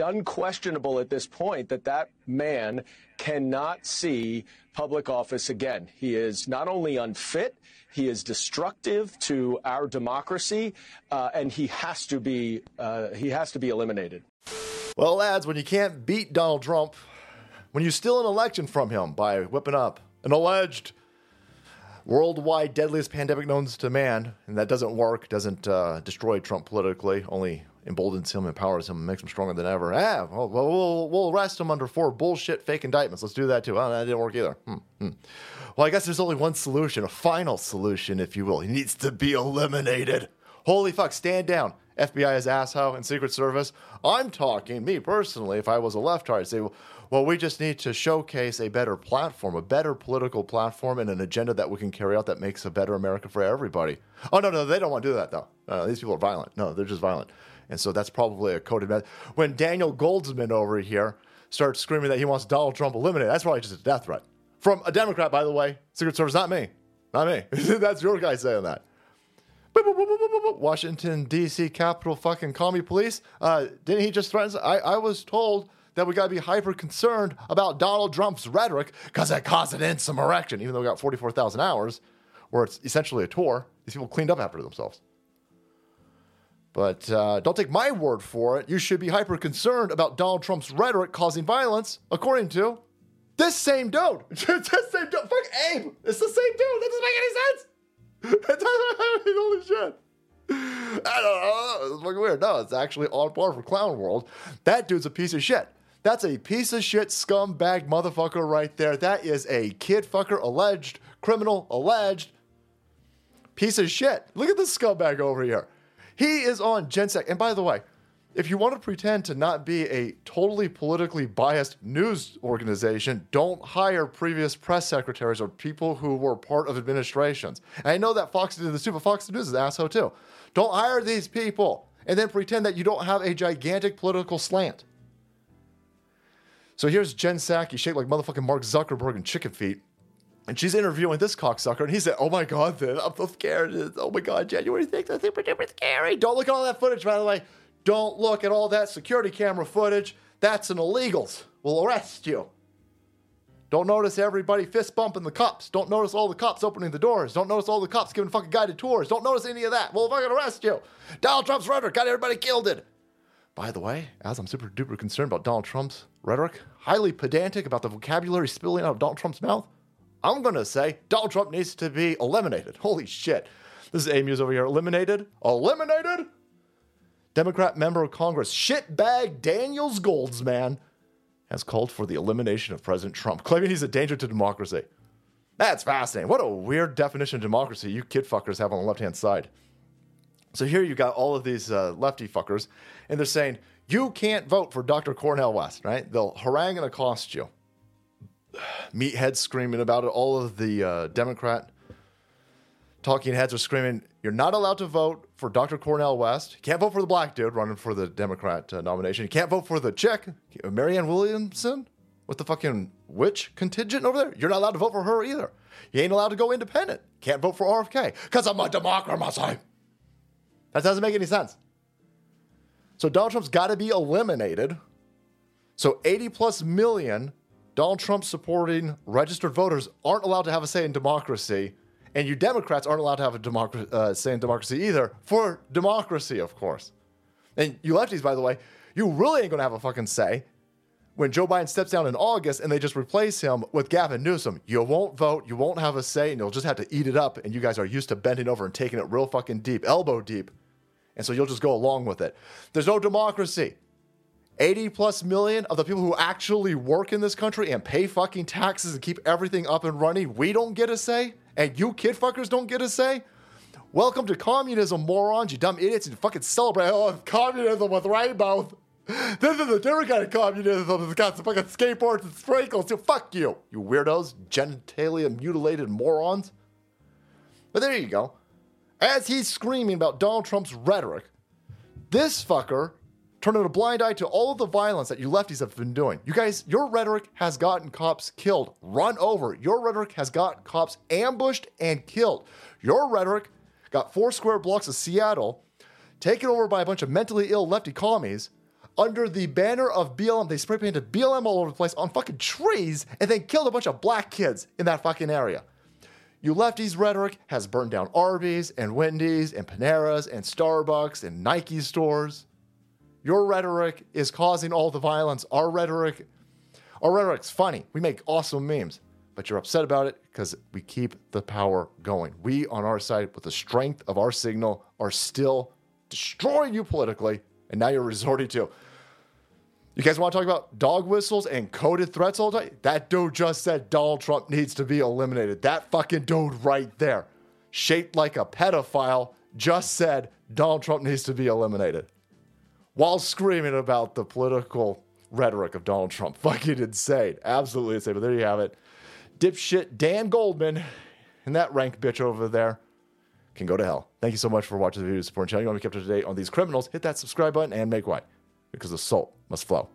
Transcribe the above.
unquestionable at this point that that man cannot see public office again. He is not only unfit, he is destructive to our democracy, uh, and he has to be uh, he has to be eliminated. Well, lads, when you can't beat Donald Trump, when you steal an election from him by whipping up an alleged worldwide deadliest pandemic known to man, and that doesn't work, doesn't uh, destroy Trump politically, only emboldens him, empowers him, makes him stronger than ever. Ah, well, we'll, we'll arrest him under four bullshit fake indictments. Let's do that too. Oh, that didn't work either. Hmm, hmm. Well, I guess there's only one solution, a final solution, if you will. He needs to be eliminated. Holy fuck, stand down. FBI is asshole and Secret Service. I'm talking, me personally, if I was a left I'd say, well, well, we just need to showcase a better platform, a better political platform, and an agenda that we can carry out that makes a better America for everybody. Oh, no, no, they don't want to do that, though. Uh, these people are violent. No, they're just violent. And so that's probably a coded message. When Daniel Goldman over here starts screaming that he wants Donald Trump eliminated, that's probably just a death threat. From a Democrat, by the way, Secret Service, not me. Not me. that's your guy saying that. Washington, D.C. Capitol fucking commie police. Uh, didn't he just threaten? I, I was told that we got to be hyper concerned about Donald Trump's rhetoric because it caused an insurrection, even though we got 44,000 hours where it's essentially a tour. These people cleaned up after themselves. But uh, don't take my word for it. You should be hyper concerned about Donald Trump's rhetoric causing violence, according to this same dude. this same dude. Fuck Abe. It's the same dude. That doesn't make any sense. Holy shit. I don't know. It's fucking weird. No, it's actually on par for Clown World. That dude's a piece of shit. That's a piece of shit scumbag motherfucker right there. That is a kid fucker, alleged criminal, alleged piece of shit. Look at this scumbag over here. He is on Jen Psaki. And by the way, if you want to pretend to not be a totally politically biased news organization, don't hire previous press secretaries or people who were part of administrations. And I know that Fox did this too, but Fox News is an asshole too. Don't hire these people and then pretend that you don't have a gigantic political slant. So here's Jen Psaki, shaped like motherfucking Mark Zuckerberg and chicken feet. And she's interviewing this cocksucker, and he said, Oh my God, then I'm so scared. Oh my God, January 6th, that's super duper scary. Don't look at all that footage, by the way. Don't look at all that security camera footage. That's an illegals. We'll arrest you. Don't notice everybody fist bumping the cops. Don't notice all the cops opening the doors. Don't notice all the cops giving fucking guided tours. Don't notice any of that. We'll fucking arrest you. Donald Trump's rhetoric got everybody killed. By the way, as I'm super duper concerned about Donald Trump's rhetoric, highly pedantic about the vocabulary spilling out of Donald Trump's mouth, I'm to say Donald Trump needs to be eliminated. Holy shit. This is Amuse over here. Eliminated? Eliminated? Democrat member of Congress, shitbag Daniels Goldman, has called for the elimination of President Trump, claiming he's a danger to democracy. That's fascinating. What a weird definition of democracy you kid fuckers have on the left hand side. So here you've got all of these uh, lefty fuckers, and they're saying, you can't vote for Dr. Cornel West, right? They'll harangue and accost you. Meatheads screaming about it. All of the uh, Democrat talking heads are screaming, you're not allowed to vote for Dr. Cornel West. You can't vote for the black dude running for the Democrat uh, nomination. You can't vote for the chick, Marianne Williamson, with the fucking witch contingent over there. You're not allowed to vote for her either. You ain't allowed to go independent. Can't vote for RFK because I'm a democracy. That doesn't make any sense. So Donald Trump's got to be eliminated. So 80 plus million Donald Trump supporting registered voters aren't allowed to have a say in democracy. And you Democrats aren't allowed to have a democracy, uh, say in democracy either, for democracy, of course. And you lefties, by the way, you really ain't to have a fucking say when Joe Biden steps down in August and they just replace him with Gavin Newsom. You won't vote, you won't have a say, and you'll just have to eat it up. And you guys are used to bending over and taking it real fucking deep, elbow deep. And so you'll just go along with it. There's no democracy. 80 plus million of the people who actually work in this country and pay fucking taxes and keep everything up and running, we don't get a say, and you kid fuckers don't get a say. Welcome to communism, morons, you dumb idiots, and fucking celebrate oh, communism with rainbows. This is a different kind of communism. It's got some fucking skateboards and sprinkles. So fuck you, you weirdos, genitalia mutilated morons. But there you go as he's screaming about Donald Trump's rhetoric, this fucker turned a blind eye to all of the violence that you lefties have been doing. You guys, your rhetoric has gotten cops killed, run over. Your rhetoric has got cops ambushed and killed. Your rhetoric got four square blocks of Seattle taken over by a bunch of mentally ill lefty commies, under the banner of BLM. They spray painted BLM all over the place on fucking trees and then killed a bunch of black kids in that fucking area. You lefties' rhetoric has burned down Arby's and Wendy's and Panera's and Starbucks and Nike stores. Your rhetoric is causing all the violence. Our rhetoric, our rhetoric's funny. We make awesome memes, but you're upset about it because we keep the power going. We on our side, with the strength of our signal, are still destroying you politically, and now you're resorting to. You guys want to talk about dog whistles and coded threats all day? That dude just said Donald Trump needs to be eliminated. That fucking dude right there, shaped like a pedophile, just said Donald Trump needs to be eliminated while screaming about the political rhetoric of Donald Trump. Fucking insane. Absolutely insane. But there you have it. Dipshit Dan Goldman and that rank bitch over there can go to hell. Thank you so much for watching the video, supporting the channel. You want to be kept up to date on these criminals, hit that subscribe button and make way because the salt must flow.